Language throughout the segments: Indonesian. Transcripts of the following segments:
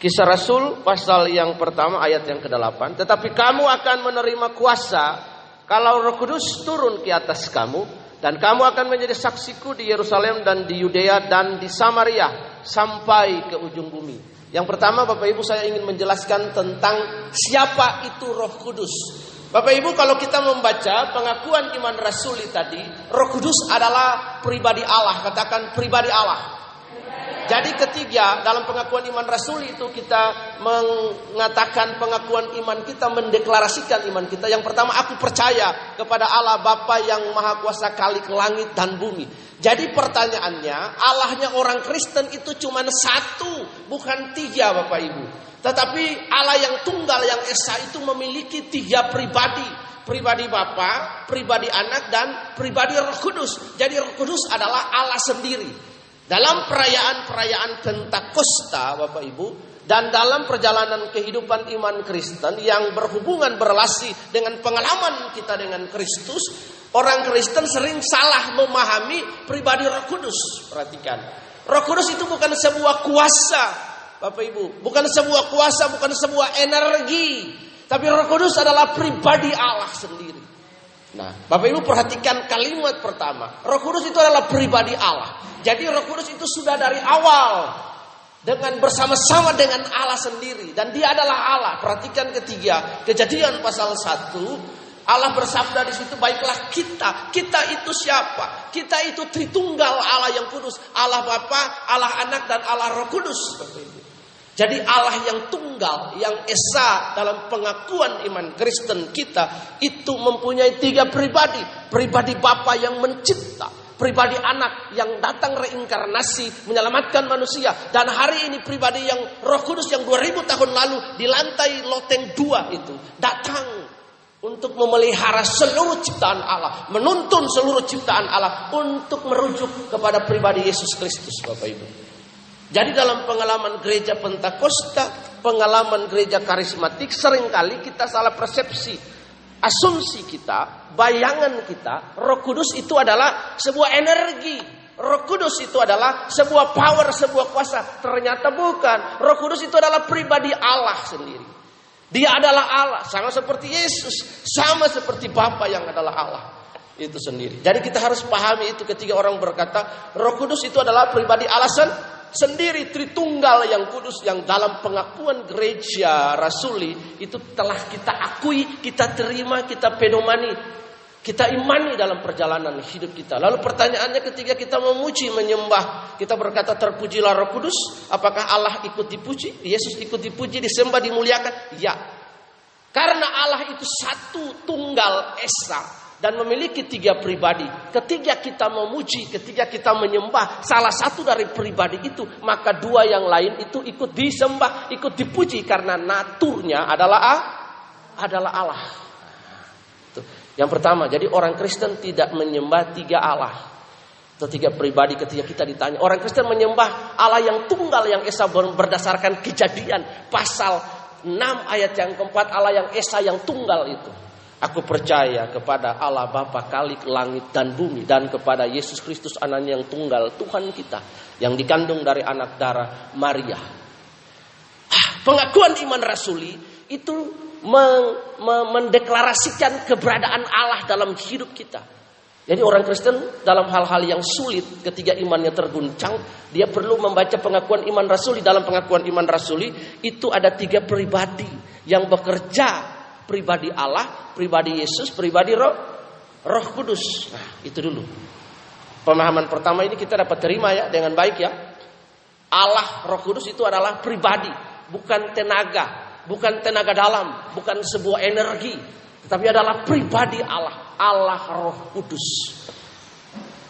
Kisah Rasul pasal yang pertama ayat yang ke-8. Tetapi kamu akan menerima kuasa kalau Roh Kudus turun ke atas kamu dan kamu akan menjadi saksiku di Yerusalem dan di Yudea dan di Samaria sampai ke ujung bumi. Yang pertama Bapak Ibu saya ingin menjelaskan tentang siapa itu Roh Kudus. Bapak Ibu kalau kita membaca pengakuan iman rasuli tadi, Roh Kudus adalah pribadi Allah, katakan pribadi Allah. Jadi ketiga dalam pengakuan iman rasul itu kita mengatakan pengakuan iman kita mendeklarasikan iman kita. Yang pertama aku percaya kepada Allah Bapa yang Maha Kuasa kali langit dan bumi. Jadi pertanyaannya Allahnya orang Kristen itu cuma satu bukan tiga Bapak Ibu. Tetapi Allah yang tunggal yang esa itu memiliki tiga pribadi pribadi Bapa, pribadi Anak dan pribadi Roh Kudus. Jadi Roh Kudus adalah Allah sendiri. Dalam perayaan-perayaan Pentakosta, Bapak Ibu, dan dalam perjalanan kehidupan iman Kristen yang berhubungan berrelasi dengan pengalaman kita dengan Kristus, orang Kristen sering salah memahami pribadi Roh Kudus. Perhatikan, Roh Kudus itu bukan sebuah kuasa, Bapak Ibu, bukan sebuah kuasa, bukan sebuah energi, tapi Roh Kudus adalah pribadi Allah sendiri. Nah, Bapak Ibu perhatikan kalimat pertama. Roh Kudus itu adalah pribadi Allah. Jadi Roh Kudus itu sudah dari awal dengan bersama-sama dengan Allah sendiri dan dia adalah Allah. Perhatikan ketiga, Kejadian pasal 1 Allah bersabda di situ baiklah kita. Kita itu siapa? Kita itu Tritunggal Allah yang kudus. Allah Bapa, Allah Anak dan Allah Roh Kudus. Jadi Allah yang tunggal, yang esa dalam pengakuan iman Kristen kita itu mempunyai tiga pribadi. Pribadi Bapa yang mencipta, pribadi anak yang datang reinkarnasi menyelamatkan manusia dan hari ini pribadi yang Roh Kudus yang 2000 tahun lalu di lantai loteng dua itu datang untuk memelihara seluruh ciptaan Allah, menuntun seluruh ciptaan Allah untuk merujuk kepada pribadi Yesus Kristus Bapak Ibu. Jadi dalam pengalaman gereja Pentakosta, pengalaman gereja karismatik, sering kali kita salah persepsi. Asumsi kita, bayangan kita, roh kudus itu adalah sebuah energi. Roh kudus itu adalah sebuah power, sebuah kuasa. Ternyata bukan. Roh kudus itu adalah pribadi Allah sendiri. Dia adalah Allah, sama seperti Yesus, sama seperti Bapa yang adalah Allah itu sendiri. Jadi kita harus pahami itu ketika orang berkata Roh Kudus itu adalah pribadi alasan sendiri Tritunggal yang kudus yang dalam pengakuan gereja rasuli itu telah kita akui, kita terima, kita pedomani, kita imani dalam perjalanan hidup kita. Lalu pertanyaannya ketika kita memuji, menyembah, kita berkata terpujilah Roh Kudus, apakah Allah ikut dipuji? Yesus ikut dipuji, disembah, dimuliakan? Ya. Karena Allah itu satu tunggal esa, dan memiliki tiga pribadi. Ketika kita memuji, ketika kita menyembah salah satu dari pribadi itu, maka dua yang lain itu ikut disembah, ikut dipuji karena naturnya adalah adalah Allah. Yang pertama, jadi orang Kristen tidak menyembah tiga Allah. Atau tiga pribadi ketika kita ditanya. Orang Kristen menyembah Allah yang tunggal yang Esa berdasarkan kejadian. Pasal 6 ayat yang keempat Allah yang Esa yang tunggal itu. Aku percaya kepada Allah Bapa kali ke langit dan bumi dan kepada Yesus Kristus anaknya yang tunggal Tuhan kita yang dikandung dari anak darah Maria. Ah, pengakuan iman rasuli itu mendeklarasikan keberadaan Allah dalam hidup kita. Jadi orang Kristen dalam hal-hal yang sulit ketika imannya terguncang, dia perlu membaca pengakuan iman rasuli. Dalam pengakuan iman rasuli itu ada tiga pribadi yang bekerja pribadi Allah, pribadi Yesus, pribadi Roh Roh Kudus. Nah, itu dulu. Pemahaman pertama ini kita dapat terima ya dengan baik ya. Allah Roh Kudus itu adalah pribadi, bukan tenaga, bukan tenaga dalam, bukan sebuah energi, tetapi adalah pribadi Allah, Allah Roh Kudus.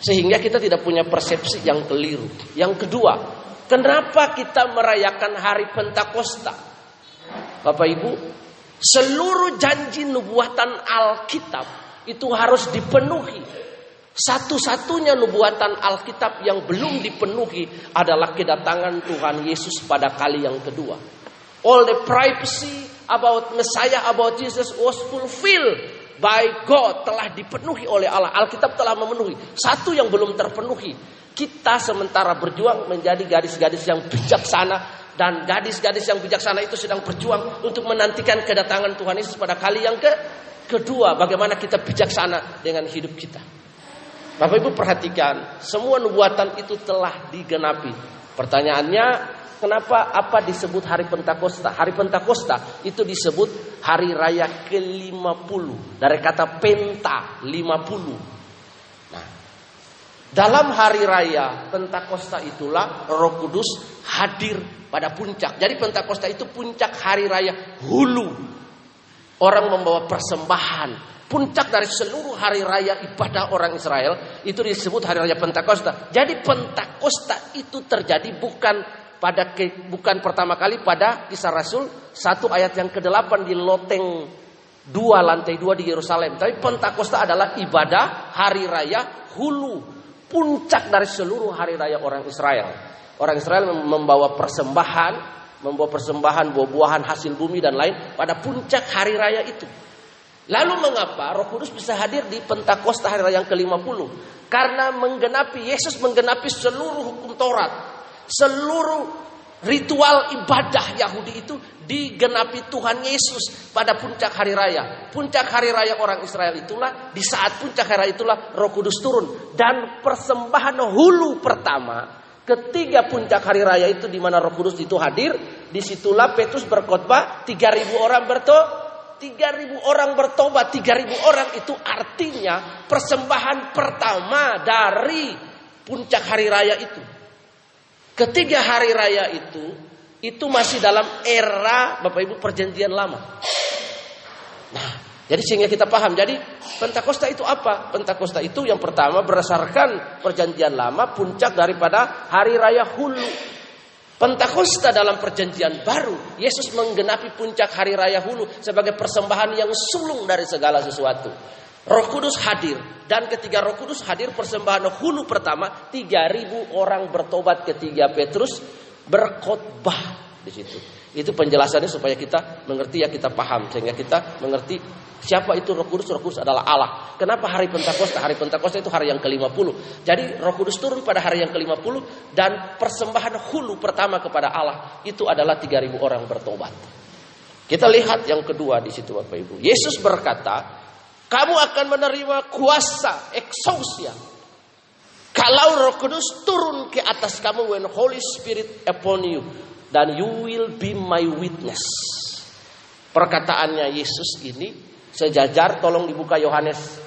Sehingga kita tidak punya persepsi yang keliru. Yang kedua, kenapa kita merayakan hari Pentakosta? Bapak Ibu, Seluruh janji nubuatan Alkitab itu harus dipenuhi. Satu-satunya nubuatan Alkitab yang belum dipenuhi adalah kedatangan Tuhan Yesus pada kali yang kedua. All the privacy about Messiah, about Jesus was fulfilled by God telah dipenuhi oleh Allah. Alkitab telah memenuhi. Satu yang belum terpenuhi. Kita sementara berjuang menjadi gadis-gadis yang bijaksana dan gadis-gadis yang bijaksana itu sedang berjuang untuk menantikan kedatangan Tuhan Yesus pada kali yang ke kedua. Bagaimana kita bijaksana dengan hidup kita. Bapak Ibu perhatikan, semua nubuatan itu telah digenapi. Pertanyaannya, kenapa apa disebut hari Pentakosta? Hari Pentakosta itu disebut hari raya ke-50 dari kata penta 50. Nah, dalam hari raya Pentakosta itulah Roh Kudus hadir pada puncak. Jadi Pentakosta itu puncak hari raya hulu. Orang membawa persembahan, puncak dari seluruh hari raya ibadah orang Israel itu disebut hari raya Pentakosta. Jadi Pentakosta itu terjadi bukan pada bukan pertama kali pada kisah Rasul satu ayat yang ke-8 di loteng dua lantai dua di Yerusalem. Tapi Pentakosta adalah ibadah hari raya hulu, puncak dari seluruh hari raya orang Israel. Orang Israel membawa persembahan, membawa persembahan buah-buahan hasil bumi dan lain pada puncak hari raya itu. Lalu mengapa Roh Kudus bisa hadir di Pentakosta hari raya yang ke-50? Karena menggenapi Yesus menggenapi seluruh hukum Taurat. Seluruh ritual ibadah Yahudi itu digenapi Tuhan Yesus pada puncak hari raya. Puncak hari raya orang Israel itulah di saat puncak hari raya itulah Roh Kudus turun dan persembahan hulu pertama ketiga puncak hari raya itu di mana Roh Kudus itu hadir, di situlah Petrus berkhotbah 3000 orang bertobat 3000 orang bertobat, 3000 orang itu artinya persembahan pertama dari puncak hari raya itu. Ketiga hari raya itu itu masih dalam era Bapak Ibu perjanjian lama. Nah, jadi sehingga kita paham. Jadi Pentakosta itu apa? Pentakosta itu yang pertama berdasarkan perjanjian lama puncak daripada hari raya Hulu. Pentakosta dalam perjanjian baru, Yesus menggenapi puncak hari raya hulu sebagai persembahan yang sulung dari segala sesuatu. Roh Kudus hadir dan ketika Roh Kudus hadir persembahan hulu pertama 3000 orang bertobat ketiga Petrus berkhotbah di situ. Itu penjelasannya supaya kita mengerti ya kita paham sehingga kita mengerti Siapa itu Roh Kudus? Roh Kudus adalah Allah. Kenapa hari Pentakosta? Hari Pentakosta itu hari yang ke-50. Jadi Roh Kudus turun pada hari yang ke-50 dan persembahan hulu pertama kepada Allah itu adalah 3000 orang bertobat. Kita lihat yang kedua di situ Bapak Ibu. Yesus berkata, "Kamu akan menerima kuasa exousia kalau Roh Kudus turun ke atas kamu when Holy Spirit upon you dan you will be my witness." Perkataannya Yesus ini sejajar tolong dibuka Yohanes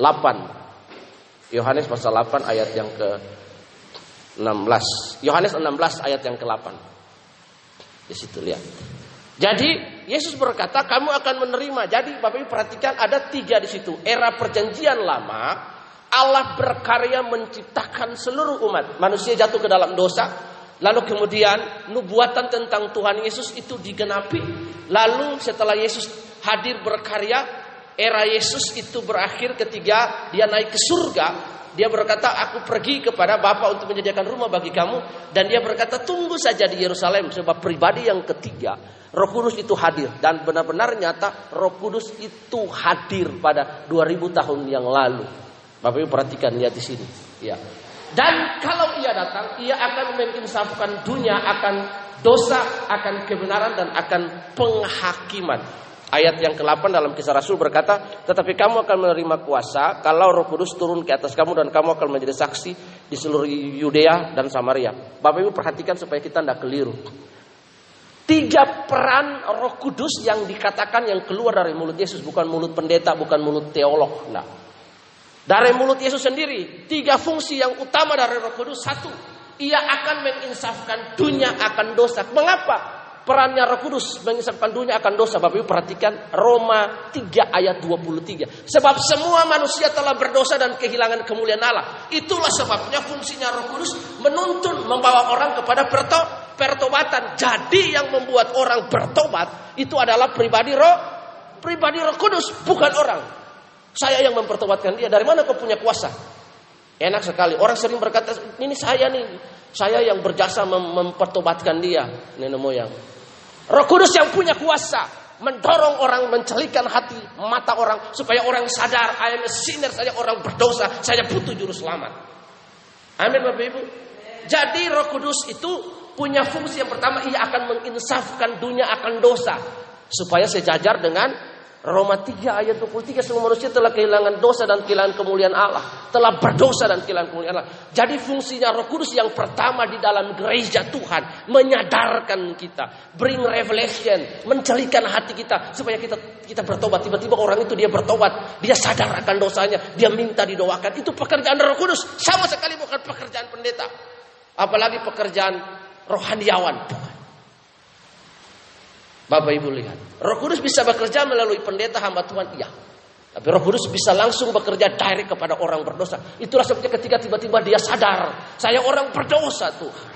8 Yohanes pasal 8 ayat yang ke 16 Yohanes 16 ayat yang ke-8 di situ lihat. Jadi Yesus berkata kamu akan menerima. Jadi Bapak Ibu perhatikan ada tiga di situ. Era perjanjian lama Allah berkarya menciptakan seluruh umat. Manusia jatuh ke dalam dosa Lalu kemudian nubuatan tentang Tuhan Yesus itu digenapi. Lalu setelah Yesus hadir berkarya, era Yesus itu berakhir ketika dia naik ke surga. Dia berkata, aku pergi kepada Bapa untuk menyediakan rumah bagi kamu. Dan dia berkata, tunggu saja di Yerusalem. Sebab pribadi yang ketiga, Roh Kudus itu hadir. Dan benar-benar nyata Roh Kudus itu hadir pada 2000 tahun yang lalu. Bapak Ibu perhatikan, lihat di sini. Ya. Dan kalau ia datang, ia akan menginsafkan dunia akan dosa, akan kebenaran dan akan penghakiman. Ayat yang ke-8 dalam kisah Rasul berkata, tetapi kamu akan menerima kuasa kalau roh kudus turun ke atas kamu dan kamu akan menjadi saksi di seluruh Yudea dan Samaria. Bapak Ibu perhatikan supaya kita tidak keliru. Tiga peran roh kudus yang dikatakan yang keluar dari mulut Yesus. Bukan mulut pendeta, bukan mulut teolog. Nah, dari mulut Yesus sendiri, tiga fungsi yang utama dari Roh Kudus. Satu, ia akan menginsafkan dunia akan dosa. Mengapa? Perannya Roh Kudus menginsafkan dunia akan dosa. Bapak Ibu perhatikan Roma 3 ayat 23. Sebab semua manusia telah berdosa dan kehilangan kemuliaan Allah. Itulah sebabnya fungsinya Roh Kudus menuntun membawa orang kepada perto pertobatan. Jadi yang membuat orang bertobat itu adalah pribadi Roh pribadi Roh Kudus, bukan orang. Saya yang mempertobatkan dia. Dari mana kau punya kuasa? Enak sekali. Orang sering berkata, ini saya nih. Saya yang berjasa mem mempertobatkan dia. Nenek moyang. Roh Kudus yang punya kuasa. Mendorong orang mencelikan hati mata orang. Supaya orang sadar. I am a sinner. Saya orang berdosa. Saya butuh juru selamat. Amin Bapak Ibu. Jadi roh kudus itu punya fungsi yang pertama ia akan menginsafkan dunia akan dosa supaya sejajar dengan Roma 3 ayat 23 semua manusia telah kehilangan dosa dan kehilangan kemuliaan Allah, telah berdosa dan kehilangan kemuliaan Allah. Jadi fungsinya Roh Kudus yang pertama di dalam gereja Tuhan menyadarkan kita, bring revelation, mencelikan hati kita supaya kita kita bertobat. Tiba-tiba orang itu dia bertobat, dia sadar akan dosanya, dia minta didoakan. Itu pekerjaan Roh Kudus, sama sekali bukan pekerjaan pendeta. Apalagi pekerjaan rohaniawan, bukan. Bapak Ibu lihat, Roh Kudus bisa bekerja melalui pendeta hamba Tuhan, iya. Tapi Roh Kudus bisa langsung bekerja direct kepada orang berdosa. Itulah sebabnya ketika tiba-tiba dia sadar, saya orang berdosa Tuhan.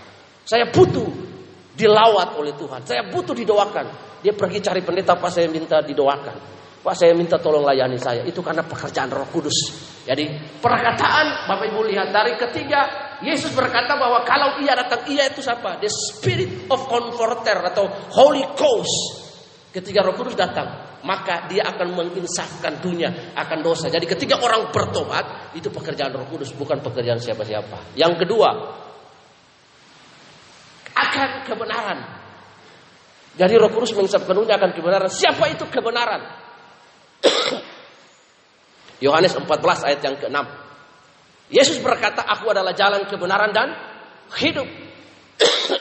Saya butuh dilawat oleh Tuhan. Saya butuh didoakan. Dia pergi cari pendeta, Pak saya minta didoakan. Pak saya minta tolong layani saya. Itu karena pekerjaan Roh Kudus. Jadi perkataan Bapak Ibu lihat dari ketiga Yesus berkata bahwa kalau ia datang, ia itu siapa? The Spirit of Comforter atau Holy Ghost. Ketika Roh Kudus datang, maka dia akan menginsafkan dunia akan dosa. Jadi ketika orang bertobat, itu pekerjaan Roh Kudus, bukan pekerjaan siapa-siapa. Yang kedua, akan kebenaran. Jadi Roh Kudus menginsafkan dunia akan kebenaran. Siapa itu kebenaran? Yohanes 14 ayat yang ke-6. Yesus berkata, "Aku adalah jalan kebenaran dan hidup."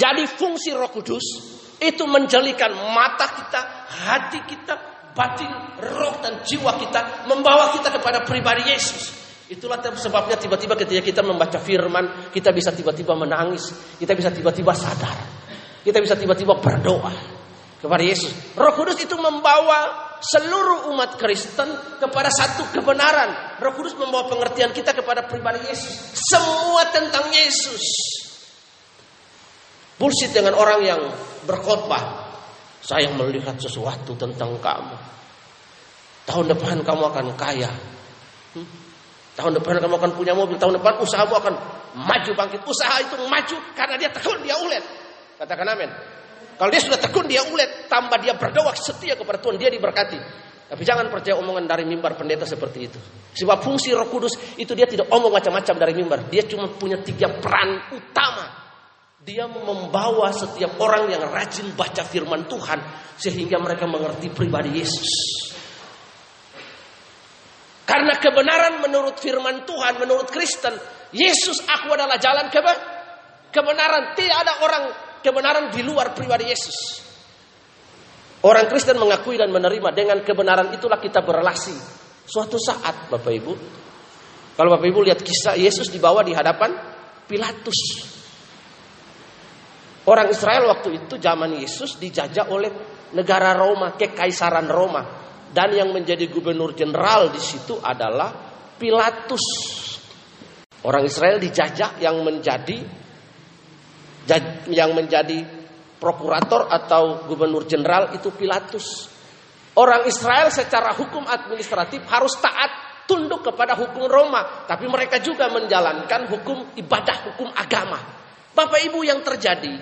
Jadi fungsi Roh Kudus itu menjelikan mata kita, hati kita, batin, roh dan jiwa kita membawa kita kepada pribadi Yesus. Itulah sebabnya tiba-tiba ketika kita membaca firman, kita bisa tiba-tiba menangis, kita bisa tiba-tiba sadar, kita bisa tiba-tiba berdoa kepada Yesus. Roh Kudus itu membawa seluruh umat Kristen kepada satu kebenaran. Roh Kudus membawa pengertian kita kepada pribadi Yesus. Semua tentang Yesus. Bullshit dengan orang yang berkhotbah. Saya melihat sesuatu tentang kamu. Tahun depan kamu akan kaya. Hmm? Tahun depan kamu akan punya mobil. Tahun depan usahamu akan maju bangkit. Usaha itu maju karena dia tekun, dia ulet. Katakan amin. Kalau dia sudah tekun, dia ulet, tambah dia berdoa setia kepada Tuhan, dia diberkati. Tapi jangan percaya omongan dari mimbar pendeta seperti itu. Sebab fungsi Roh Kudus itu dia tidak omong macam-macam dari mimbar. Dia cuma punya tiga peran utama. Dia membawa setiap orang yang rajin baca firman Tuhan sehingga mereka mengerti pribadi Yesus. Karena kebenaran menurut firman Tuhan, menurut Kristen, Yesus aku adalah jalan kebenaran. Tidak ada orang kebenaran di luar pribadi Yesus. Orang Kristen mengakui dan menerima dengan kebenaran itulah kita berrelasi. Suatu saat Bapak Ibu, kalau Bapak Ibu lihat kisah Yesus dibawa di hadapan Pilatus. Orang Israel waktu itu zaman Yesus dijajah oleh negara Roma, kekaisaran Roma. Dan yang menjadi gubernur jenderal di situ adalah Pilatus. Orang Israel dijajah yang menjadi yang menjadi prokurator atau gubernur jenderal itu Pilatus. Orang Israel secara hukum administratif harus taat tunduk kepada hukum Roma, tapi mereka juga menjalankan hukum ibadah, hukum agama. Bapak Ibu yang terjadi,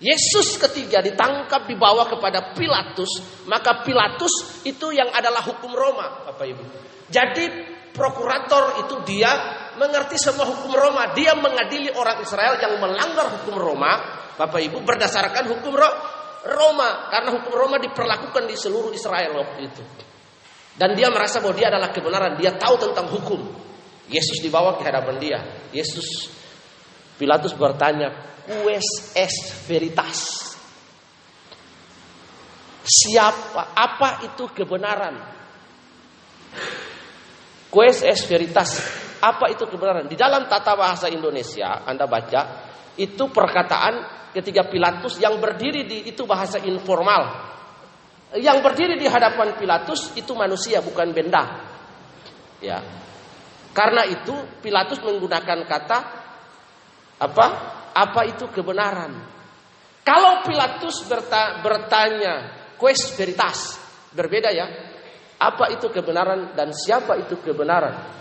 Yesus ketiga ditangkap dibawa kepada Pilatus, maka Pilatus itu yang adalah hukum Roma, Bapak Ibu. Jadi prokurator itu dia mengerti semua hukum Roma. Dia mengadili orang Israel yang melanggar hukum Roma, Bapak Ibu, berdasarkan hukum Roma. Karena hukum Roma diperlakukan di seluruh Israel waktu itu. Dan dia merasa bahwa dia adalah kebenaran. Dia tahu tentang hukum. Yesus dibawa ke hadapan dia. Yesus, Pilatus bertanya, Ques es veritas? Siapa? Apa itu kebenaran? Ques es veritas. Apa itu kebenaran? Di dalam tata bahasa Indonesia, Anda baca, itu perkataan ketika Pilatus yang berdiri di itu bahasa informal. Yang berdiri di hadapan Pilatus itu manusia bukan benda. Ya. Karena itu Pilatus menggunakan kata apa? Apa itu kebenaran? Kalau Pilatus bertanya, quest veritas, berbeda ya. Apa itu kebenaran dan siapa itu kebenaran?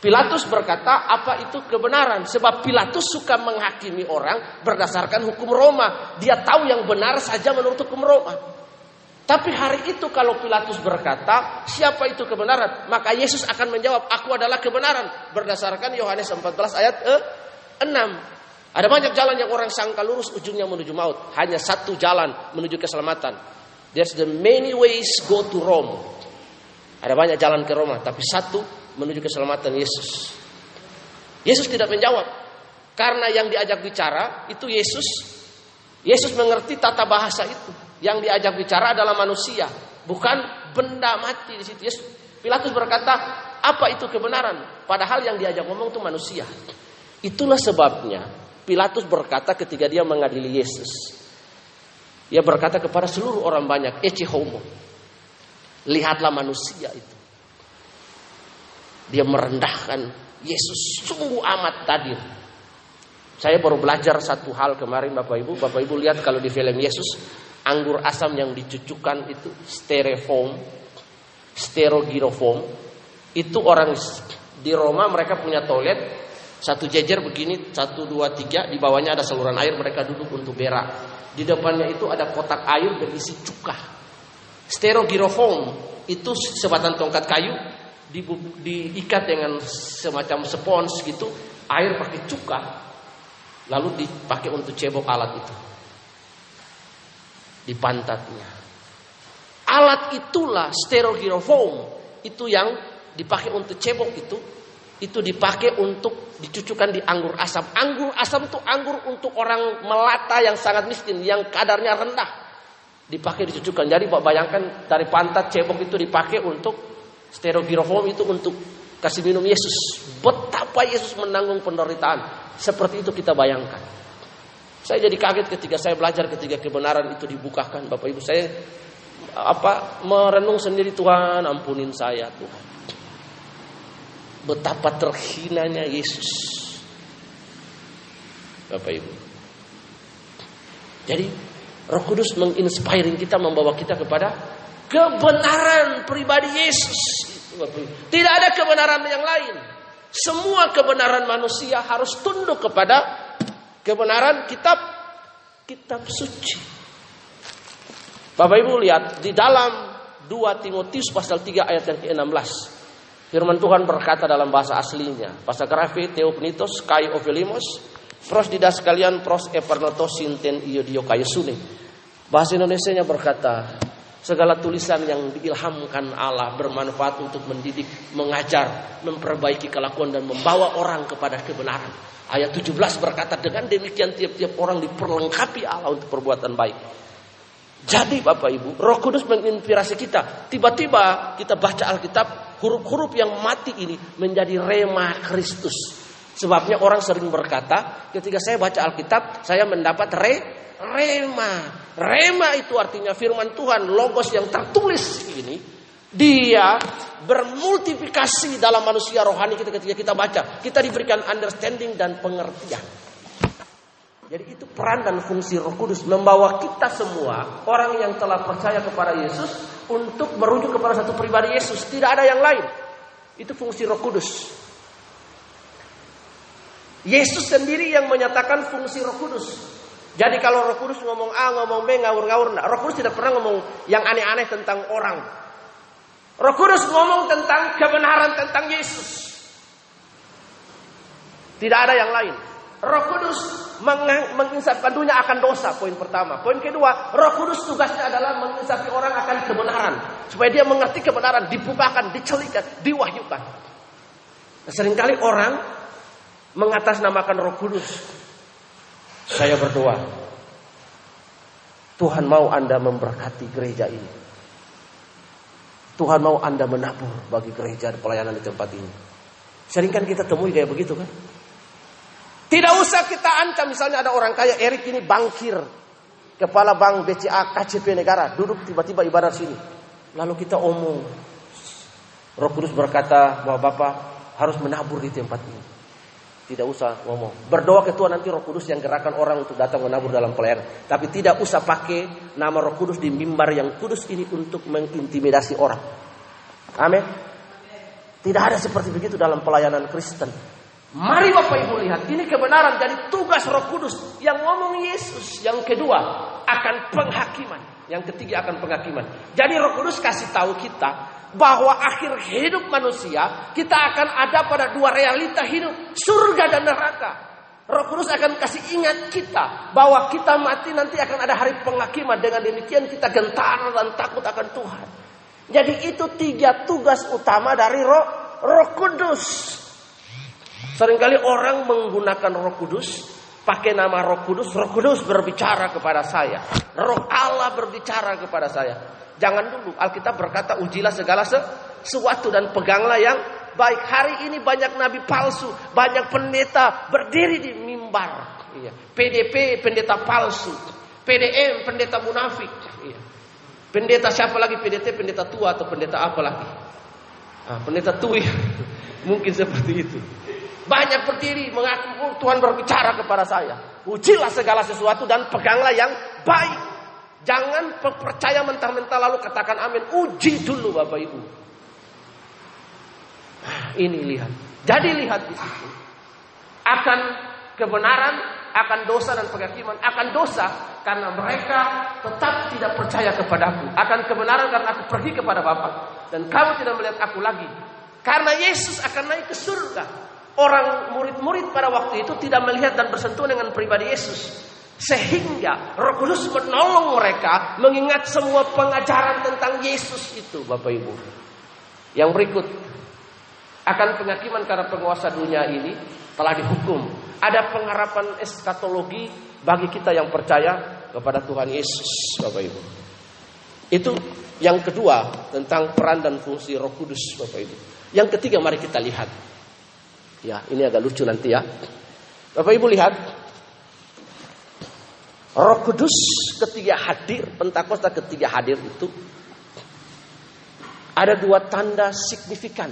Pilatus berkata, apa itu kebenaran? Sebab Pilatus suka menghakimi orang berdasarkan hukum Roma. Dia tahu yang benar saja menurut hukum Roma. Tapi hari itu kalau Pilatus berkata, siapa itu kebenaran? Maka Yesus akan menjawab, aku adalah kebenaran. Berdasarkan Yohanes 14 ayat 6. Ada banyak jalan yang orang sangka lurus ujungnya menuju maut. Hanya satu jalan menuju keselamatan. There's the many ways go to Rome. Ada banyak jalan ke Roma, tapi satu menuju keselamatan Yesus. Yesus tidak menjawab. Karena yang diajak bicara itu Yesus. Yesus mengerti tata bahasa itu. Yang diajak bicara adalah manusia, bukan benda mati di situ. Yesus Pilatus berkata, "Apa itu kebenaran?" Padahal yang diajak ngomong itu manusia. Itulah sebabnya Pilatus berkata ketika dia mengadili Yesus. Dia berkata kepada seluruh orang banyak, "Ecce homo." Lihatlah manusia itu. Dia merendahkan Yesus sungguh amat tadir. Saya baru belajar satu hal kemarin Bapak Ibu. Bapak Ibu lihat kalau di film Yesus anggur asam yang dicucukkan itu styrofoam, sterogirofoam. Itu orang di Roma mereka punya toilet satu jejer begini, satu dua tiga, di bawahnya ada saluran air, mereka duduk untuk berak. Di depannya itu ada kotak air berisi cuka. Sterogirofoam itu sebatang tongkat kayu di, diikat dengan semacam spons gitu, air pakai cuka, lalu dipakai untuk cebok alat itu di pantatnya. Alat itulah sterogirofoam itu yang dipakai untuk cebok itu itu dipakai untuk dicucukkan di anggur asam. Anggur asam itu anggur untuk orang melata yang sangat miskin, yang kadarnya rendah. Dipakai dicucukkan. Jadi bayangkan dari pantat cebok itu dipakai untuk sterogirofoam itu untuk kasih minum Yesus. Betapa Yesus menanggung penderitaan. Seperti itu kita bayangkan. Saya jadi kaget ketika saya belajar ketika kebenaran itu dibukakan. Bapak Ibu saya apa merenung sendiri Tuhan ampunin saya Tuhan. Betapa terhinanya Yesus. Bapak Ibu. Jadi Roh Kudus menginspiring kita membawa kita kepada kebenaran pribadi Yesus. Tidak ada kebenaran yang lain. Semua kebenaran manusia harus tunduk kepada kebenaran kitab kitab suci. Bapak Ibu lihat di dalam 2 Timotius pasal 3 ayat yang ke-16. Firman Tuhan berkata dalam bahasa aslinya. Bahasa grafi Theopnitos kai ovelimos. Pros didas kalian pros epernotos sinten iodio kayesune. Bahasa Indonesia-nya berkata. Segala tulisan yang diilhamkan Allah bermanfaat untuk mendidik, mengajar, memperbaiki kelakuan dan membawa orang kepada kebenaran. Ayat 17 berkata dengan demikian tiap-tiap orang diperlengkapi Allah untuk perbuatan baik. Jadi Bapak Ibu, Roh Kudus menginspirasi kita. Tiba-tiba kita baca Alkitab, huruf-huruf yang mati ini menjadi rema Kristus. Sebabnya orang sering berkata, ketika saya baca Alkitab, saya mendapat re, rema. Rema itu artinya firman Tuhan, logos yang tertulis ini. Dia bermultiplikasi dalam manusia rohani kita ketika kita baca. Kita diberikan understanding dan pengertian. Jadi itu peran dan fungsi Roh Kudus membawa kita semua orang yang telah percaya kepada Yesus untuk merujuk kepada satu pribadi Yesus, tidak ada yang lain. Itu fungsi Roh Kudus. Yesus sendiri yang menyatakan fungsi Roh Kudus. Jadi kalau Roh Kudus ngomong A, ngomong B, ngawur-ngawur, Roh Kudus tidak pernah ngomong yang aneh-aneh tentang orang. Roh Kudus ngomong tentang kebenaran tentang Yesus. Tidak ada yang lain. Roh Kudus menginsafkan dunia akan dosa, poin pertama. Poin kedua, Roh Kudus tugasnya adalah menginsafi orang akan kebenaran. Supaya dia mengerti kebenaran, dibukakan, dicelikan, diwahyukan. Nah, sering kali orang mengatasnamakan Roh Kudus. Saya berdoa, Tuhan mau Anda memberkati gereja ini. Tuhan mau Anda menabur bagi gereja pelayanan di tempat ini. Seringkan kita temui kayak begitu kan? Tidak usah kita ancam misalnya ada orang kaya Erik ini bangkir. Kepala bank BCA KCP negara duduk tiba-tiba ibadah sini. Lalu kita omong. Roh Kudus berkata bahwa Bapak harus menabur di tempat ini. Tidak usah ngomong. Berdoa ke Tuhan nanti Roh Kudus yang gerakan orang untuk datang menabur dalam pelayanan. Tapi tidak usah pakai nama Roh Kudus di mimbar yang kudus ini untuk mengintimidasi orang. Amin. Tidak ada seperti begitu dalam pelayanan Kristen. Mari Bapak Ibu lihat, ini kebenaran jadi tugas Roh Kudus yang ngomong Yesus. Yang kedua akan penghakiman, yang ketiga akan penghakiman. Jadi Roh Kudus kasih tahu kita bahwa akhir hidup manusia kita akan ada pada dua realita hidup, surga dan neraka. Roh Kudus akan kasih ingat kita bahwa kita mati nanti akan ada hari penghakiman. Dengan demikian kita gentar dan takut akan Tuhan. Jadi itu tiga tugas utama dari Roh Roh Kudus. Seringkali orang menggunakan Roh Kudus pakai nama Roh Kudus. Roh Kudus berbicara kepada saya. Roh Allah berbicara kepada saya. Jangan dulu Alkitab berkata ujilah segala sesuatu dan peganglah yang baik. Hari ini banyak nabi palsu, banyak pendeta berdiri di mimbar. Iya. PDP pendeta palsu, PDM pendeta munafik. Iya. Pendeta siapa lagi? PDT pendeta tua atau pendeta apa lagi? Ah, pendeta tua mungkin seperti itu. Banyak berdiri mengaku oh, Tuhan berbicara kepada saya. Ujilah segala sesuatu dan peganglah yang baik. Jangan percaya mentah-mentah lalu katakan amin. Uji dulu Bapak Ibu. Ini lihat. Jadi lihat di situ. Akan kebenaran, akan dosa dan penghakiman. Akan dosa karena mereka tetap tidak percaya kepadaku. Akan kebenaran karena aku pergi kepada Bapa dan kamu tidak melihat aku lagi. Karena Yesus akan naik ke surga. Orang murid-murid pada waktu itu tidak melihat dan bersentuh dengan pribadi Yesus. Sehingga Roh Kudus menolong mereka mengingat semua pengajaran tentang Yesus itu, Bapak Ibu. Yang berikut, akan penghakiman karena penguasa dunia ini telah dihukum. Ada pengharapan eskatologi bagi kita yang percaya kepada Tuhan Yesus, Bapak Ibu. Itu yang kedua tentang peran dan fungsi Roh Kudus, Bapak Ibu. Yang ketiga mari kita lihat. Ya, ini agak lucu nanti ya. Bapak Ibu lihat. Roh Kudus ketiga hadir, Pentakosta ketiga hadir itu ada dua tanda signifikan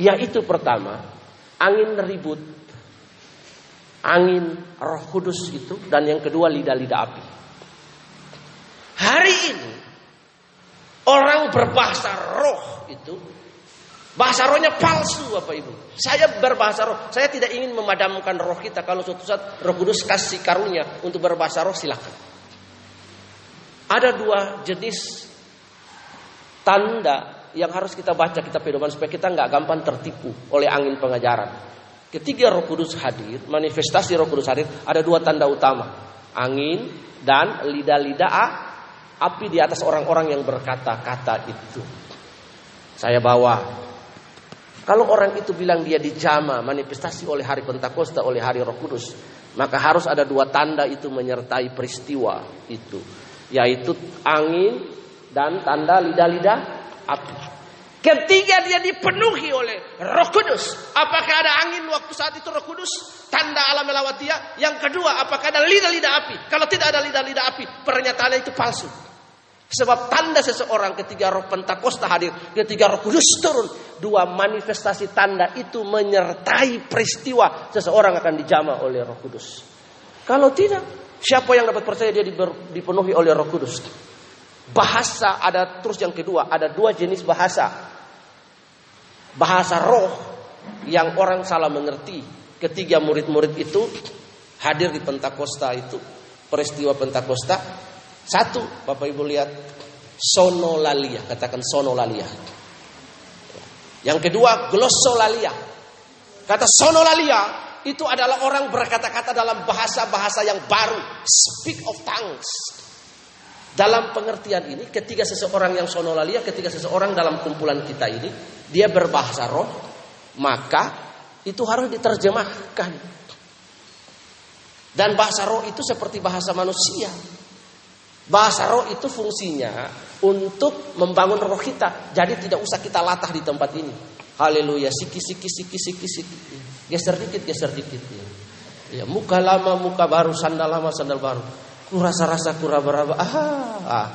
yaitu pertama, angin ribut. Angin roh kudus itu. Dan yang kedua lidah-lidah api. Hari ini, orang berbahasa roh itu Bahasa rohnya palsu Bapak Ibu. Saya berbahasa roh. Saya tidak ingin memadamkan roh kita. Kalau suatu saat roh kudus kasih karunia untuk berbahasa roh silakan. Ada dua jenis tanda yang harus kita baca kita pedoman supaya kita nggak gampang tertipu oleh angin pengajaran. Ketika Roh Kudus hadir, manifestasi Roh Kudus hadir, ada dua tanda utama. Angin dan lidah-lidah api di atas orang-orang yang berkata-kata itu. Saya bawa. Kalau orang itu bilang dia dijama, manifestasi oleh hari Pentakosta, oleh hari Roh Kudus, maka harus ada dua tanda itu menyertai peristiwa itu, yaitu angin dan tanda lidah-lidah api. Ketika dia dipenuhi oleh Roh Kudus, apakah ada angin waktu saat itu Roh Kudus? Tanda alam melawatiya. Yang kedua, apakah ada lidah-lidah api? Kalau tidak ada lidah-lidah api, pernyataannya itu palsu. Sebab tanda seseorang ketika roh Pentakosta hadir, ketika roh kudus turun, dua manifestasi tanda itu menyertai peristiwa seseorang akan dijama oleh roh kudus. Kalau tidak, siapa yang dapat percaya dia dipenuhi oleh roh kudus? Bahasa ada terus yang kedua, ada dua jenis bahasa. Bahasa roh yang orang salah mengerti. Ketiga murid-murid itu hadir di Pentakosta itu, peristiwa Pentakosta. Satu, Bapak Ibu lihat sonolalia, katakan sonolalia. Yang kedua glossolalia. Kata sonolalia itu adalah orang berkata-kata dalam bahasa-bahasa yang baru, speak of tongues. Dalam pengertian ini, ketika seseorang yang sonolalia, ketika seseorang dalam kumpulan kita ini, dia berbahasa roh, maka itu harus diterjemahkan. Dan bahasa roh itu seperti bahasa manusia. Bahasa roh itu fungsinya untuk membangun roh kita. Jadi tidak usah kita latah di tempat ini. Haleluya, siki siki siki siki siki. Geser dikit, geser dikit. Ya, muka lama, muka baru, sandal lama, sandal baru rasa-rasa kura berapa. Ah, ah.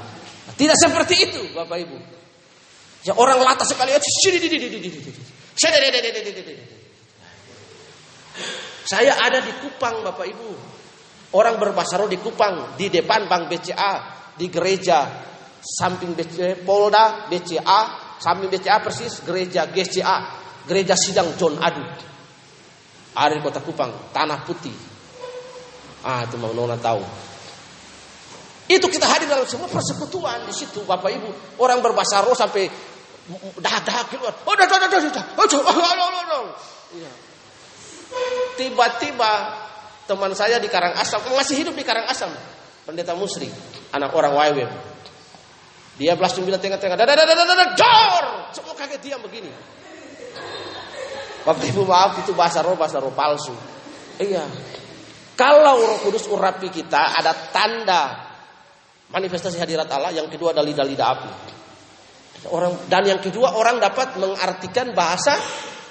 Tidak seperti itu, Bapak Ibu. Ya orang latah sekali. Saya ada di Kupang, Bapak Ibu. Orang berbahasa di Kupang, di depan Bank BCA, di gereja samping BCA, Polda, BCA, samping BCA persis gereja GCA, gereja sidang John Adu. Ada di kota Kupang, tanah putih. Ah, itu mau nona tahu. Itu kita hadir dalam semua persekutuan di situ Bapak Ibu. Orang berbahasa roh sampai dahak-dahak keluar. Oh, dah, dah, dah, dah, dah. Oh. Tiba-tiba teman saya di Karangasem, masih hidup di Karangasem. Pendeta Musri, anak orang YWM. Dia belas bilang tengah-tengah, dadah dadah dadah, jor! Semua kaget diam begini. Bapak Ibu maaf itu bahasa roh, bahasa roh palsu. Iya. Kalau Roh Kudus urapi kita ada tanda manifestasi hadirat Allah, yang kedua ada lidah-lidah api. Orang dan yang kedua orang dapat mengartikan bahasa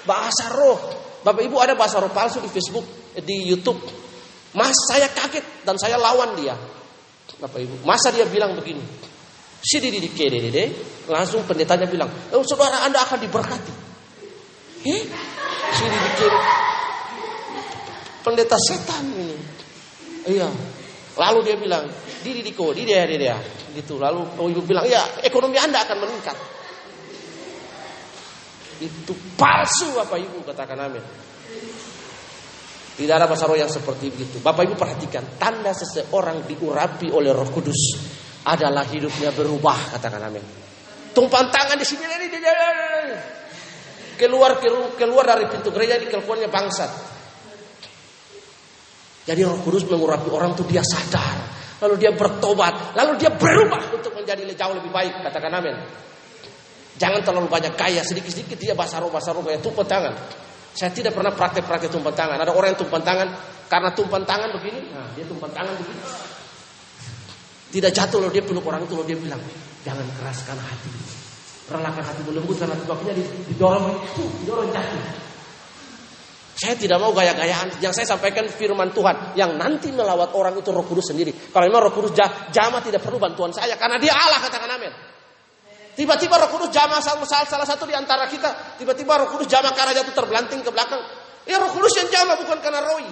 bahasa roh. Bapak Ibu ada bahasa roh palsu di Facebook, di YouTube. Mas saya kaget dan saya lawan dia. Bapak Ibu, masa dia bilang begini? Si di dede, langsung pendetanya bilang, oh, saudara Anda akan diberkati. Eh? Pendeta setan ini. Iya. Lalu dia bilang, di didiko, di dia, di dia. Gitu. Lalu oh, ibu bilang, ya ekonomi Anda akan meningkat. Itu palsu Bapak Ibu katakan amin. Tidak ada roh yang seperti itu. Bapak Ibu perhatikan, tanda seseorang diurapi oleh Roh Kudus adalah hidupnya berubah, katakan amin. Tumpang tangan di sini ini keluar keluar dari pintu gereja di keluarnya bangsat. Jadi Roh Kudus mengurapi orang itu dia sadar, lalu dia bertobat, lalu dia berubah untuk menjadi jauh lebih baik, katakan amin. Jangan terlalu banyak kaya, sedikit-sedikit dia bahasa roh, bahasa roh, tangan. Saya tidak pernah praktek-praktek tumpang tangan. Ada orang yang tumpang tangan karena tumpang tangan begini, nah dia tumpang tangan begini. Tidak jatuh loh dia peluk orang itu loh dia bilang, jangan keraskan hati. Relakan hati lembut karena sebabnya didorong itu, didorong jatuh. Saya tidak mau gaya-gayaan. Yang saya sampaikan firman Tuhan. Yang nanti melawat orang itu roh kudus sendiri. Kalau memang roh kudus jama tidak perlu bantuan saya. Karena dia Allah katakan amin. Tiba-tiba roh kudus jama salah, satu di antara kita. Tiba-tiba roh kudus jama karena jatuh terbelanting ke belakang. Ya roh kudus yang jama bukan karena roy.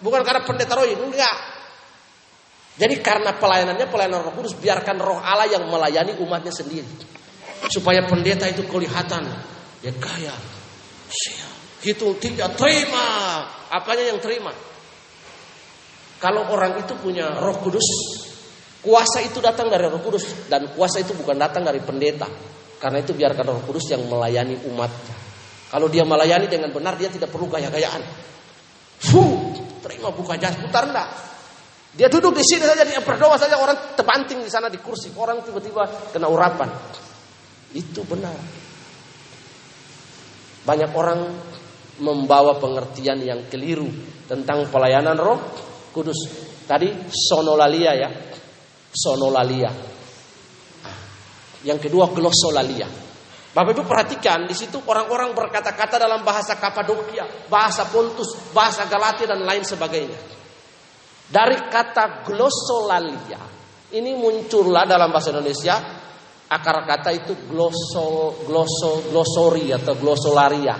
Bukan karena pendeta roy. Enggak. Jadi karena pelayanannya pelayanan roh kudus. Biarkan roh Allah yang melayani umatnya sendiri. Supaya pendeta itu kelihatan. Ya kaya. Hitung tiga, terima. Apanya yang terima? Kalau orang itu punya roh kudus, kuasa itu datang dari roh kudus. Dan kuasa itu bukan datang dari pendeta. Karena itu biarkan roh kudus yang melayani umat. Kalau dia melayani dengan benar, dia tidak perlu gaya-gayaan. Fuh, terima buka jas, putar enggak. Dia duduk di sini saja, dia berdoa saja, orang terbanting di sana di kursi. Orang tiba-tiba kena urapan. Itu benar. Banyak orang membawa pengertian yang keliru tentang pelayanan roh kudus. Tadi sonolalia ya. Sonolalia. Yang kedua glossolalia. Bapak Ibu perhatikan di situ orang-orang berkata-kata dalam bahasa Kapadokia, bahasa Pontus, bahasa Galatia dan lain sebagainya. Dari kata glossolalia ini muncullah dalam bahasa Indonesia akar kata itu glosso glosso glossori atau glossolaria.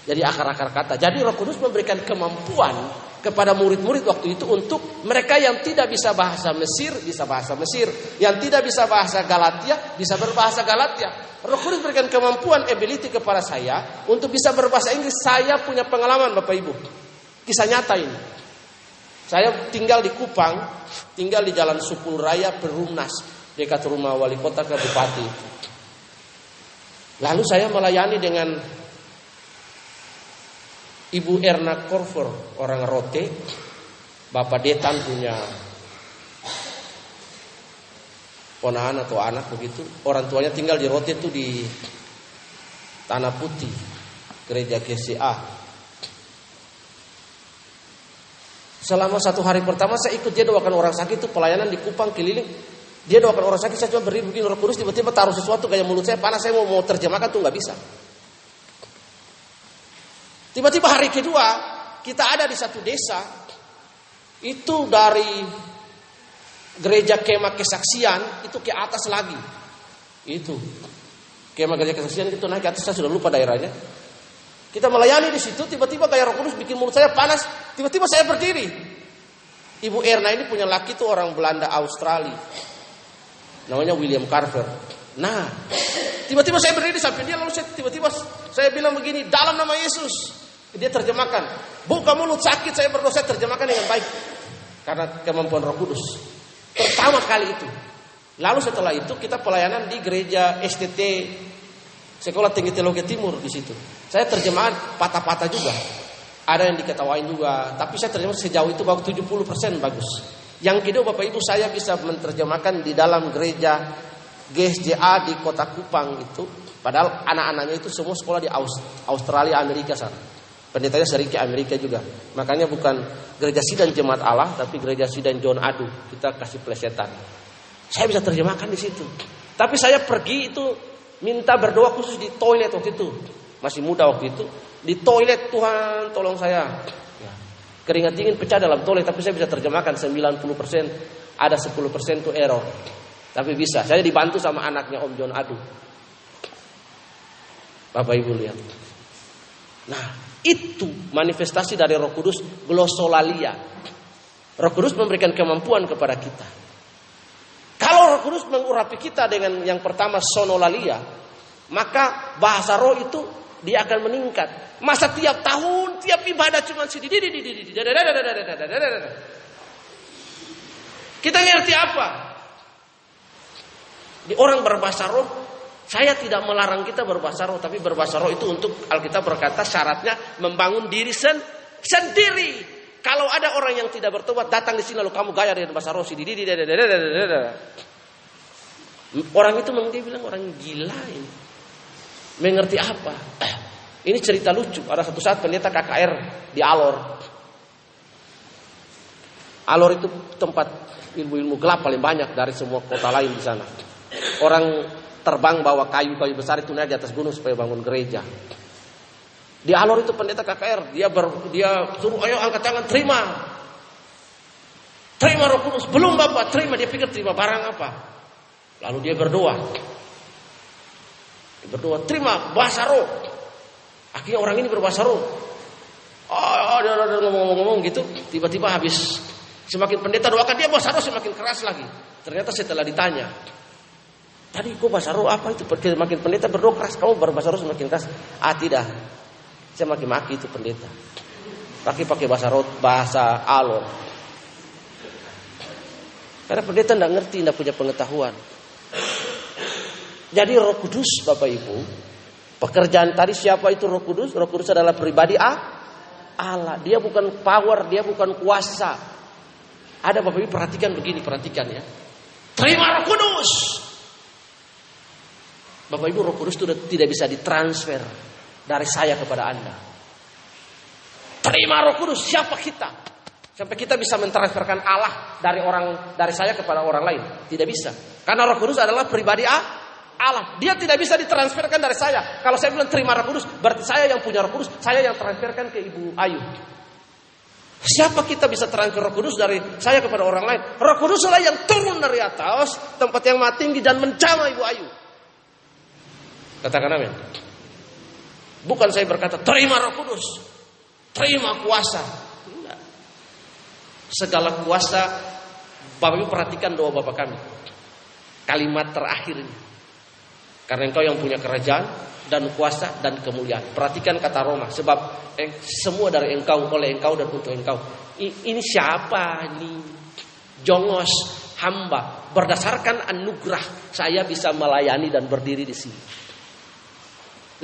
Jadi akar-akar kata. Jadi Roh Kudus memberikan kemampuan kepada murid-murid waktu itu untuk mereka yang tidak bisa bahasa Mesir bisa bahasa Mesir, yang tidak bisa bahasa Galatia bisa berbahasa Galatia. Roh Kudus berikan kemampuan ability kepada saya untuk bisa berbahasa Inggris. Saya punya pengalaman Bapak Ibu. Kisah nyata ini. Saya tinggal di Kupang, tinggal di Jalan Supul Raya Perumnas dekat rumah wali kota ke bupati. Lalu saya melayani dengan Ibu Erna Korfor orang Rote, Bapak Detan punya ponakan atau anak begitu. Orang tuanya tinggal di Rote itu di Tanah Putih, gereja GCA. Selama satu hari pertama saya ikut dia doakan orang sakit itu pelayanan di Kupang keliling. Dia doakan orang sakit saya cuma beri begini roh kudus tiba-tiba taruh sesuatu kayak mulut saya panas saya mau mau terjemahkan tuh nggak bisa. Tiba-tiba hari kedua kita ada di satu desa itu dari gereja kemah kesaksian itu ke atas lagi. Itu kemah gereja kesaksian itu naik ke atas saya sudah lupa daerahnya. Kita melayani di situ tiba-tiba kayak Roh Kudus bikin mulut saya panas, tiba-tiba saya berdiri. Ibu Erna ini punya laki itu orang Belanda Australia. Namanya William Carver. Nah, tiba-tiba saya berdiri di samping dia lalu saya tiba-tiba saya bilang begini, dalam nama Yesus. Dia terjemahkan, buka mulut sakit saya berdosa terjemahkan dengan baik. Karena kemampuan roh kudus. Pertama kali itu. Lalu setelah itu kita pelayanan di gereja STT Sekolah Tinggi Teologi Timur di situ. Saya terjemahan patah-patah juga. Ada yang diketawain juga, tapi saya terjemah sejauh itu bahwa 70% bagus. Yang kedua Bapak Ibu saya bisa menerjemahkan di dalam gereja GSJA di kota Kupang itu. Padahal anak-anaknya itu semua sekolah di Australia, Amerika sana. Pendetanya sering ke Amerika juga. Makanya bukan gereja sidang jemaat Allah, tapi gereja sidang John Adu. Kita kasih plesetan. Saya bisa terjemahkan di situ. Tapi saya pergi itu minta berdoa khusus di toilet waktu itu. Masih muda waktu itu. Di toilet Tuhan tolong saya. Ya. Keringat dingin pecah dalam toilet tapi saya bisa terjemahkan 90% ada 10% itu error. Tapi bisa. Saya dibantu sama anaknya Om John Adu. Bapak Ibu lihat. Nah, itu manifestasi dari Roh Kudus glosolalia. Roh Kudus memberikan kemampuan kepada kita. Kudus mengurapi kita dengan yang pertama sonolalia, maka bahasa roh itu dia akan meningkat. Masa tiap tahun, tiap ibadah cuma sedikit. Kita ngerti apa? Di orang berbahasa roh, saya tidak melarang kita berbahasa roh, tapi berbahasa roh itu untuk Alkitab berkata syaratnya membangun diri sen sendiri. Kalau ada orang yang tidak bertobat datang di sini lalu kamu gaya dengan bahasa roh Orang itu memang dia bilang orang gila ini. Mengerti apa? Ini cerita lucu. Ada satu saat pendeta KKR di Alor. Alor itu tempat ilmu-ilmu gelap paling banyak dari semua kota lain di sana. Orang terbang bawa kayu-kayu besar itu naik di atas gunung supaya bangun gereja. Di Alor itu pendeta KKR, dia ber, dia suruh ayo angkat tangan terima. Terima Roh Kudus. Belum Bapak, terima dia pikir terima barang apa. Lalu dia berdoa. Dia berdoa, terima bahasa roh. Akhirnya orang ini berbahasa roh. Oh, dia ngomong-ngomong gitu, tiba-tiba habis semakin pendeta doakan dia bahasa roh semakin keras lagi. Ternyata setelah ditanya, tadi kok bahasa roh apa itu? Semakin pendeta berdoa keras, kamu berbahasa roh semakin keras. Ah tidak, saya makin maki itu pendeta. Pakai pakai bahasa roh, bahasa alor. Karena pendeta tidak ngerti, tidak punya pengetahuan. Jadi Roh Kudus Bapak Ibu Pekerjaan tadi siapa itu Roh Kudus? Roh Kudus adalah pribadi A, Allah. Dia bukan power, dia bukan kuasa. Ada Bapak Ibu perhatikan begini, perhatikan ya. Terima Roh Kudus. Bapak Ibu Roh Kudus itu tidak bisa ditransfer dari saya kepada Anda. Terima Roh Kudus, siapa kita? Sampai kita bisa mentransferkan Allah dari orang dari saya kepada orang lain. Tidak bisa. Karena Roh Kudus adalah pribadi A, Allah. Dia tidak bisa ditransferkan dari saya. Kalau saya bilang terima roh kudus, berarti saya yang punya roh kudus, saya yang transferkan ke Ibu Ayu. Siapa kita bisa transfer roh kudus dari saya kepada orang lain? Roh kudus adalah yang turun dari atas, tempat yang mati tinggi dan menjama Ibu Ayu. Katakan amin. Bukan saya berkata, terima roh kudus. Terima kuasa. Enggak. Segala kuasa, Bapak Ibu perhatikan doa Bapak kami. Kalimat terakhir ini. Karena engkau yang punya kerajaan dan kuasa dan kemuliaan. Perhatikan kata Roma, sebab eh, semua dari engkau, oleh engkau dan untuk engkau. I, ini siapa ini? Jongos, hamba. Berdasarkan anugerah, saya bisa melayani dan berdiri di sini.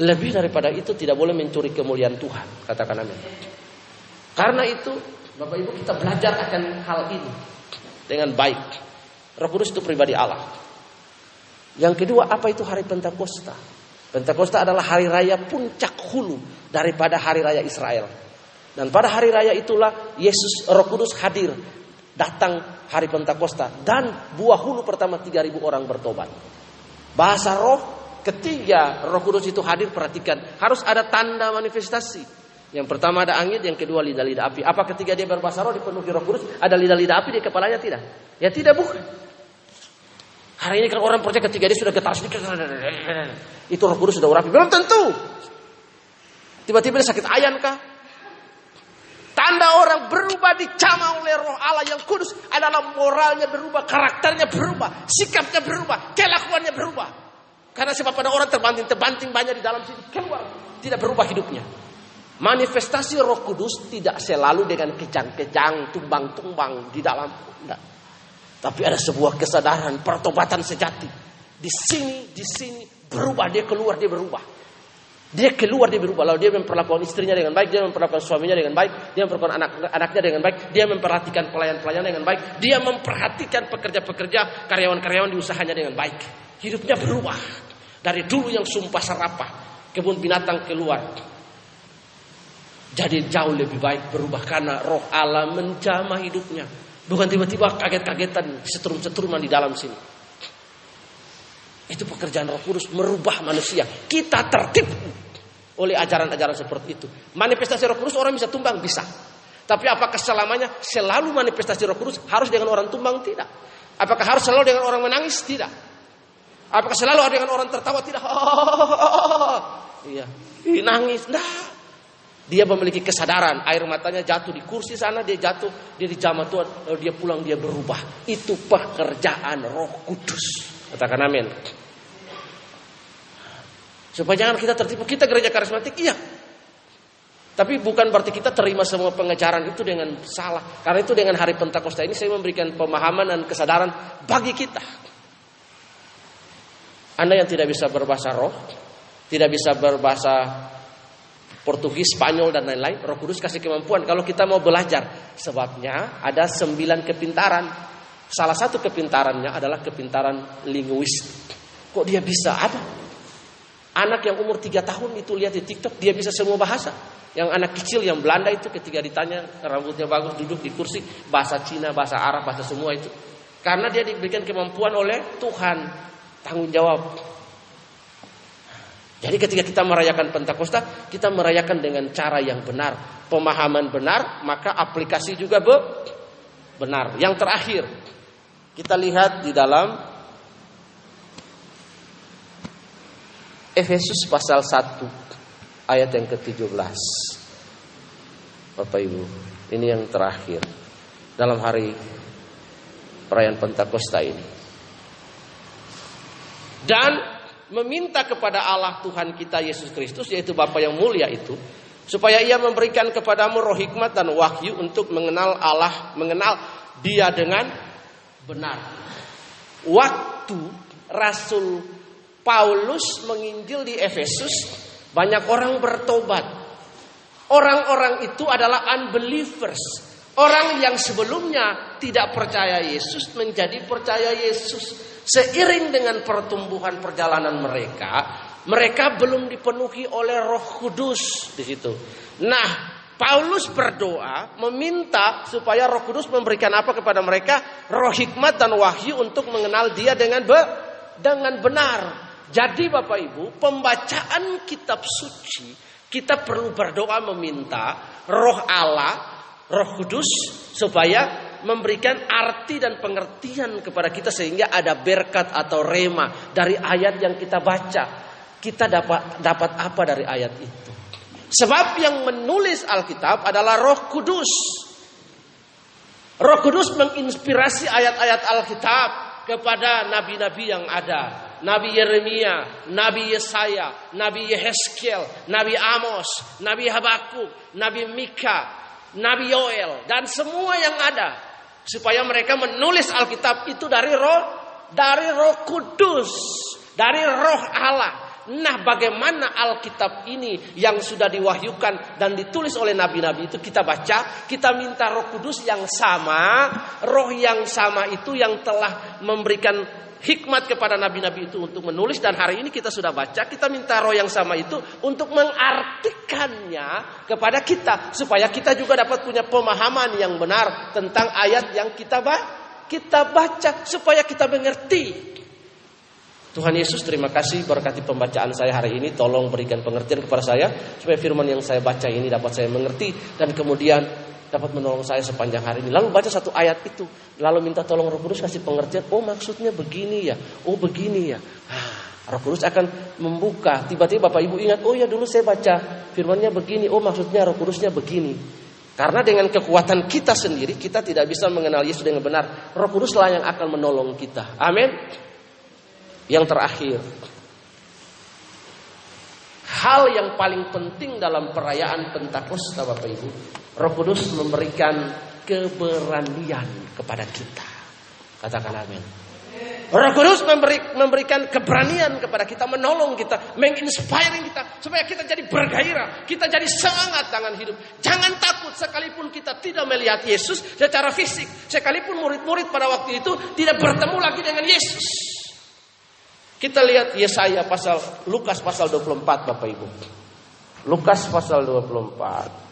Lebih daripada itu tidak boleh mencuri kemuliaan Tuhan, katakan amin. Karena itu, Bapak Ibu kita belajar akan hal ini dengan baik. Roh Kudus itu pribadi Allah. Yang kedua, apa itu hari Pentakosta? Pentakosta adalah hari raya puncak hulu daripada hari raya Israel. Dan pada hari raya itulah Yesus Roh Kudus hadir datang hari Pentakosta dan buah hulu pertama 3000 orang bertobat. Bahasa roh ketiga Roh Kudus itu hadir perhatikan harus ada tanda manifestasi. Yang pertama ada angin, yang kedua lidah-lidah api. Apa ketiga dia berbahasa roh dipenuhi Roh Kudus ada lidah-lidah api di kepalanya tidak? Ya tidak bukan. Hari ini kan orang percaya ketika dia sudah getar sedikit, itu roh kudus sudah urapi. Belum tentu. Tiba-tiba dia sakit ayan kah? Tanda orang berubah dicama oleh roh Allah yang kudus adalah moralnya berubah, karakternya berubah, sikapnya berubah, kelakuannya berubah. Karena sebab pada orang terbanting-terbanting banyak di dalam sini keluar, tidak berubah hidupnya. Manifestasi roh kudus tidak selalu dengan kejang-kejang, tumbang-tumbang di dalam. Tidak. Tapi ada sebuah kesadaran pertobatan sejati. Di sini, di sini berubah dia keluar dia berubah. Dia keluar dia berubah lalu dia memperlakukan istrinya dengan baik, dia memperlakukan suaminya dengan baik, dia memperlakukan anak-anaknya dengan baik, dia memperhatikan pelayan-pelayan dengan baik, dia memperhatikan pekerja-pekerja, karyawan-karyawan di usahanya dengan baik. Hidupnya berubah dari dulu yang sumpah serapah, kebun binatang keluar. Jadi jauh lebih baik berubah karena roh Allah menjamah hidupnya. Bukan tiba-tiba kaget-kagetan setrum-setruman di dalam sini. Itu pekerjaan Roh Kudus merubah manusia. Kita tertipu oleh ajaran-ajaran seperti itu. Manifestasi Roh Kudus orang bisa tumbang bisa. Tapi apakah selamanya selalu manifestasi Roh Kudus harus dengan orang tumbang tidak? Apakah harus selalu dengan orang menangis tidak? Apakah selalu dengan orang tertawa tidak? Iya, nangis. Nah, dia memiliki kesadaran, air matanya jatuh di kursi sana, dia jatuh, dia dijamah Tuhan, lalu dia pulang, dia berubah. Itu pekerjaan roh kudus. Katakan amin. Supaya jangan kita tertipu, kita gereja karismatik, iya. Tapi bukan berarti kita terima semua pengejaran itu dengan salah. Karena itu dengan hari Pentakosta ini saya memberikan pemahaman dan kesadaran bagi kita. Anda yang tidak bisa berbahasa roh, tidak bisa berbahasa Portugis, Spanyol dan lain-lain. Roh Kudus kasih kemampuan kalau kita mau belajar. Sebabnya ada sembilan kepintaran. Salah satu kepintarannya adalah kepintaran linguistik. Kok dia bisa? Ada. Anak yang umur tiga tahun itu lihat di TikTok dia bisa semua bahasa. Yang anak kecil yang Belanda itu ketika ditanya rambutnya bagus duduk di kursi bahasa Cina, bahasa Arab, bahasa semua itu. Karena dia diberikan kemampuan oleh Tuhan tanggung jawab jadi ketika kita merayakan Pentakosta, kita merayakan dengan cara yang benar, pemahaman benar, maka aplikasi juga be benar. Yang terakhir, kita lihat di dalam Efesus pasal 1 ayat yang ke-17. Bapak Ibu, ini yang terakhir dalam hari perayaan Pentakosta ini. Dan meminta kepada Allah Tuhan kita Yesus Kristus yaitu Bapa yang mulia itu supaya ia memberikan kepadamu roh hikmat dan wahyu untuk mengenal Allah, mengenal Dia dengan benar. Waktu Rasul Paulus menginjil di Efesus, banyak orang bertobat. Orang-orang itu adalah unbelievers. Orang yang sebelumnya tidak percaya Yesus menjadi percaya Yesus. Seiring dengan pertumbuhan perjalanan mereka, mereka belum dipenuhi oleh Roh Kudus di situ. Nah, Paulus berdoa meminta supaya Roh Kudus memberikan apa kepada mereka? Roh hikmat dan wahyu untuk mengenal Dia dengan be dengan benar. Jadi Bapak Ibu, pembacaan kitab suci kita perlu berdoa meminta Roh Allah, Roh Kudus supaya memberikan arti dan pengertian kepada kita sehingga ada berkat atau rema dari ayat yang kita baca. Kita dapat dapat apa dari ayat itu? Sebab yang menulis Alkitab adalah Roh Kudus. Roh Kudus menginspirasi ayat-ayat Alkitab kepada nabi-nabi yang ada. Nabi Yeremia, Nabi Yesaya, Nabi Yehezkiel, Nabi Amos, Nabi Habakuk, Nabi Mika, Nabi Yoel dan semua yang ada supaya mereka menulis Alkitab itu dari roh dari roh kudus dari roh Allah nah bagaimana Alkitab ini yang sudah diwahyukan dan ditulis oleh nabi-nabi itu kita baca kita minta roh kudus yang sama roh yang sama itu yang telah memberikan hikmat kepada nabi-nabi itu untuk menulis. Dan hari ini kita sudah baca kita minta roh yang sama itu untuk mengartikannya kepada kita supaya kita juga dapat punya pemahaman yang benar tentang ayat yang kita baca kita baca supaya kita mengerti Tuhan Yesus terima kasih berkati pembacaan saya hari ini tolong berikan pengertian kepada saya supaya firman yang saya baca ini dapat saya mengerti dan kemudian dapat menolong saya sepanjang hari ini. Lalu baca satu ayat itu, lalu minta tolong Roh Kudus kasih pengertian. Oh maksudnya begini ya, oh begini ya. Ah, Roh Kudus akan membuka. Tiba-tiba Bapak Ibu ingat, oh ya dulu saya baca firmannya begini. Oh maksudnya Roh Kudusnya begini. Karena dengan kekuatan kita sendiri kita tidak bisa mengenal Yesus dengan benar. Roh Kudus lah yang akan menolong kita. Amin. Yang terakhir, hal yang paling penting dalam perayaan Pentakosta Bapak Ibu Roh Kudus memberikan keberanian kepada kita. Katakan amin. Roh Kudus memberi, memberikan keberanian kepada kita, menolong kita, menginspiring kita supaya kita jadi bergairah, kita jadi semangat dengan hidup. Jangan takut sekalipun kita tidak melihat Yesus secara fisik, sekalipun murid-murid pada waktu itu tidak bertemu lagi dengan Yesus. Kita lihat Yesaya pasal Lukas pasal 24 Bapak Ibu. Lukas pasal 24.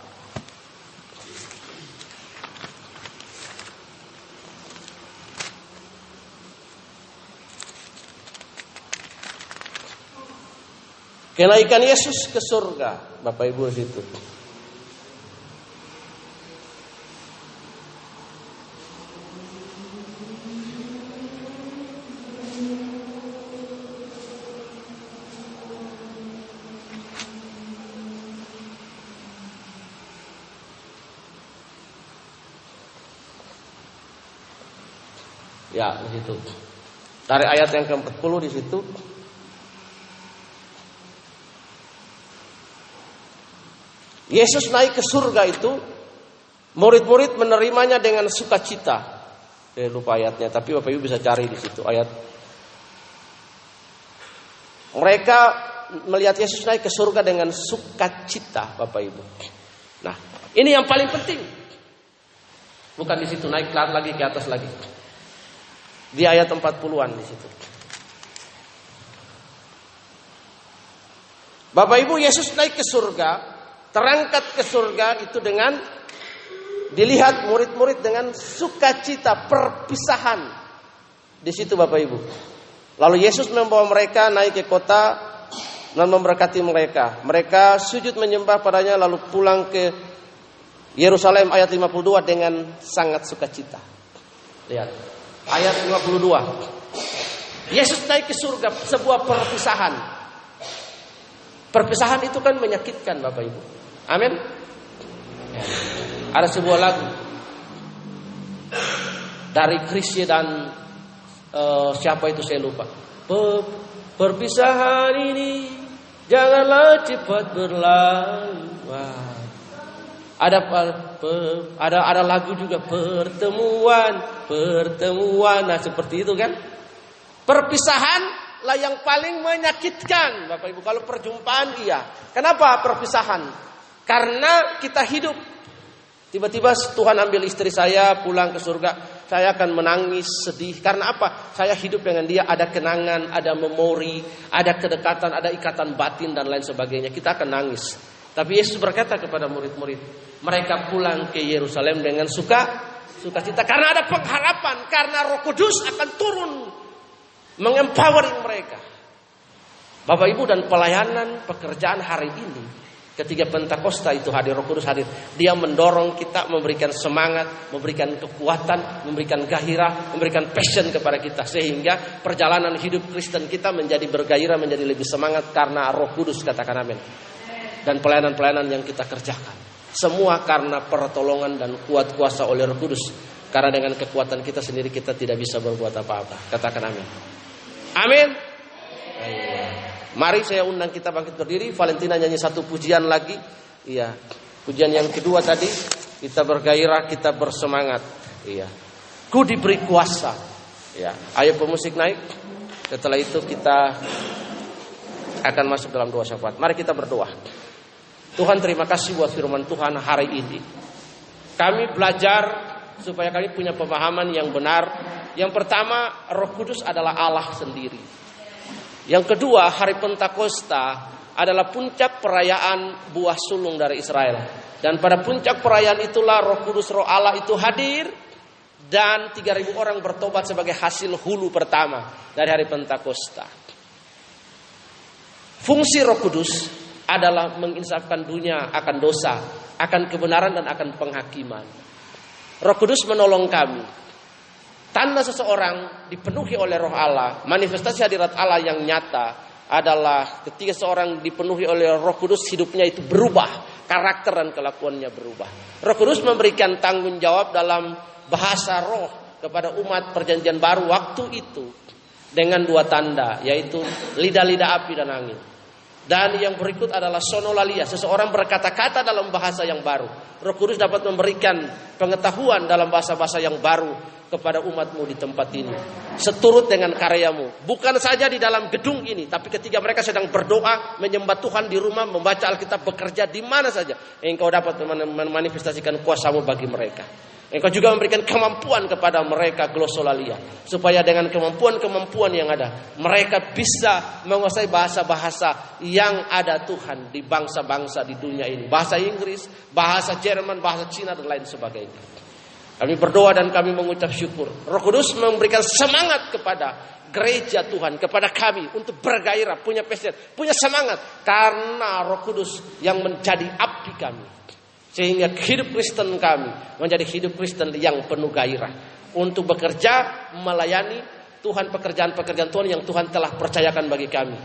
Kenaikan Yesus ke surga, Bapak Ibu situ. Ya, di situ. Dari ayat yang ke-40 di situ Yesus naik ke surga itu, murid-murid menerimanya dengan sukacita. Saya lupa ayatnya, tapi Bapak Ibu bisa cari di situ ayat. Mereka melihat Yesus naik ke surga dengan sukacita, Bapak Ibu. Nah, ini yang paling penting. Bukan di situ naik lagi ke atas lagi. Di ayat 40-an di situ. Bapak Ibu Yesus naik ke surga terangkat ke surga itu dengan dilihat murid-murid dengan sukacita perpisahan di situ Bapak Ibu. Lalu Yesus membawa mereka naik ke kota dan memberkati mereka. Mereka sujud menyembah padanya lalu pulang ke Yerusalem ayat 52 dengan sangat sukacita. Lihat. Ayat 52. Yesus naik ke surga sebuah perpisahan. Perpisahan itu kan menyakitkan Bapak Ibu. Amin. Ada sebuah lagu dari Krisye dan uh, siapa itu saya lupa. perpisahan ini janganlah cepat berlalu. Ada ada ada lagu juga pertemuan, pertemuan. Nah, seperti itu kan? Perpisahan lah yang paling menyakitkan, Bapak Ibu. Kalau perjumpaan iya. Kenapa perpisahan? Karena kita hidup. Tiba-tiba Tuhan ambil istri saya pulang ke surga. Saya akan menangis, sedih. Karena apa? Saya hidup dengan dia. Ada kenangan, ada memori, ada kedekatan, ada ikatan batin dan lain sebagainya. Kita akan nangis. Tapi Yesus berkata kepada murid-murid. Mereka pulang ke Yerusalem dengan suka. Sukacita. Karena ada pengharapan. Karena roh kudus akan turun. Mengempowering mereka. Bapak Ibu dan pelayanan pekerjaan hari ini Ketika Pentakosta itu hadir, Roh Kudus hadir, dia mendorong kita, memberikan semangat, memberikan kekuatan, memberikan gairah, memberikan passion kepada kita sehingga perjalanan hidup Kristen kita menjadi bergairah, menjadi lebih semangat karena Roh Kudus katakan amin. Dan pelayanan-pelayanan yang kita kerjakan. Semua karena pertolongan dan kuat kuasa oleh Roh Kudus. Karena dengan kekuatan kita sendiri kita tidak bisa berbuat apa-apa. Katakan amin. Amin. Mari saya undang kita bangkit berdiri. Valentina nyanyi satu pujian lagi. Iya. Pujian yang kedua tadi kita bergairah, kita bersemangat. Iya. Ku diberi kuasa. Ya. Ayo pemusik naik. Setelah itu kita akan masuk dalam doa syafaat. Mari kita berdoa. Tuhan terima kasih buat firman Tuhan hari ini. Kami belajar supaya kami punya pemahaman yang benar. Yang pertama, Roh Kudus adalah Allah sendiri. Yang kedua, hari Pentakosta adalah puncak perayaan buah sulung dari Israel. Dan pada puncak perayaan itulah Roh Kudus Roh Allah itu hadir dan 3000 orang bertobat sebagai hasil hulu pertama dari hari Pentakosta. Fungsi Roh Kudus adalah menginsafkan dunia akan dosa, akan kebenaran dan akan penghakiman. Roh Kudus menolong kami Tanda seseorang dipenuhi oleh roh Allah, manifestasi hadirat Allah yang nyata adalah ketika seorang dipenuhi oleh roh kudus hidupnya itu berubah, karakter dan kelakuannya berubah. Roh kudus memberikan tanggung jawab dalam bahasa roh kepada umat perjanjian baru waktu itu dengan dua tanda yaitu lidah-lidah api dan angin. Dan yang berikut adalah sonolalia, seseorang berkata-kata dalam bahasa yang baru. Roh Kudus dapat memberikan pengetahuan dalam bahasa-bahasa yang baru kepada umatmu di tempat ini. Seturut dengan karyamu. Bukan saja di dalam gedung ini. Tapi ketika mereka sedang berdoa, menyembah Tuhan di rumah, membaca Alkitab, bekerja di mana saja. Engkau dapat memanifestasikan kuasamu bagi mereka. Engkau juga memberikan kemampuan kepada mereka glosolalia. Supaya dengan kemampuan-kemampuan yang ada. Mereka bisa menguasai bahasa-bahasa yang ada Tuhan di bangsa-bangsa di dunia ini. Bahasa Inggris, bahasa Jerman, bahasa Cina dan lain sebagainya. Kami berdoa dan kami mengucap syukur. Roh Kudus memberikan semangat kepada gereja Tuhan, kepada kami untuk bergairah, punya passion, punya semangat karena Roh Kudus yang menjadi api kami. Sehingga hidup Kristen kami menjadi hidup Kristen yang penuh gairah untuk bekerja melayani Tuhan pekerjaan-pekerjaan Tuhan yang Tuhan telah percayakan bagi kami.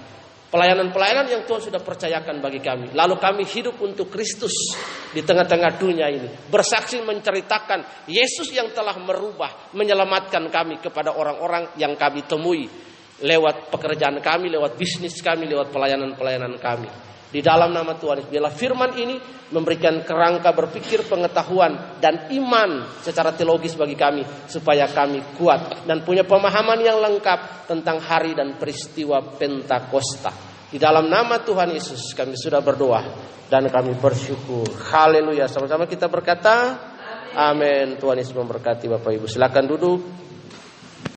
Pelayanan-pelayanan yang Tuhan sudah percayakan bagi kami. Lalu kami hidup untuk Kristus di tengah-tengah dunia ini. Bersaksi menceritakan Yesus yang telah merubah, menyelamatkan kami kepada orang-orang yang kami temui. Lewat pekerjaan kami, lewat bisnis kami, lewat pelayanan-pelayanan kami. Di dalam nama Tuhan Bila firman ini memberikan kerangka berpikir, pengetahuan, dan iman secara teologis bagi kami. Supaya kami kuat dan punya pemahaman yang lengkap tentang hari dan peristiwa Pentakosta. Di dalam nama Tuhan Yesus kami sudah berdoa dan kami bersyukur. Haleluya. Sama-sama kita berkata, Amin. Tuhan Yesus memberkati Bapak Ibu. Silakan duduk.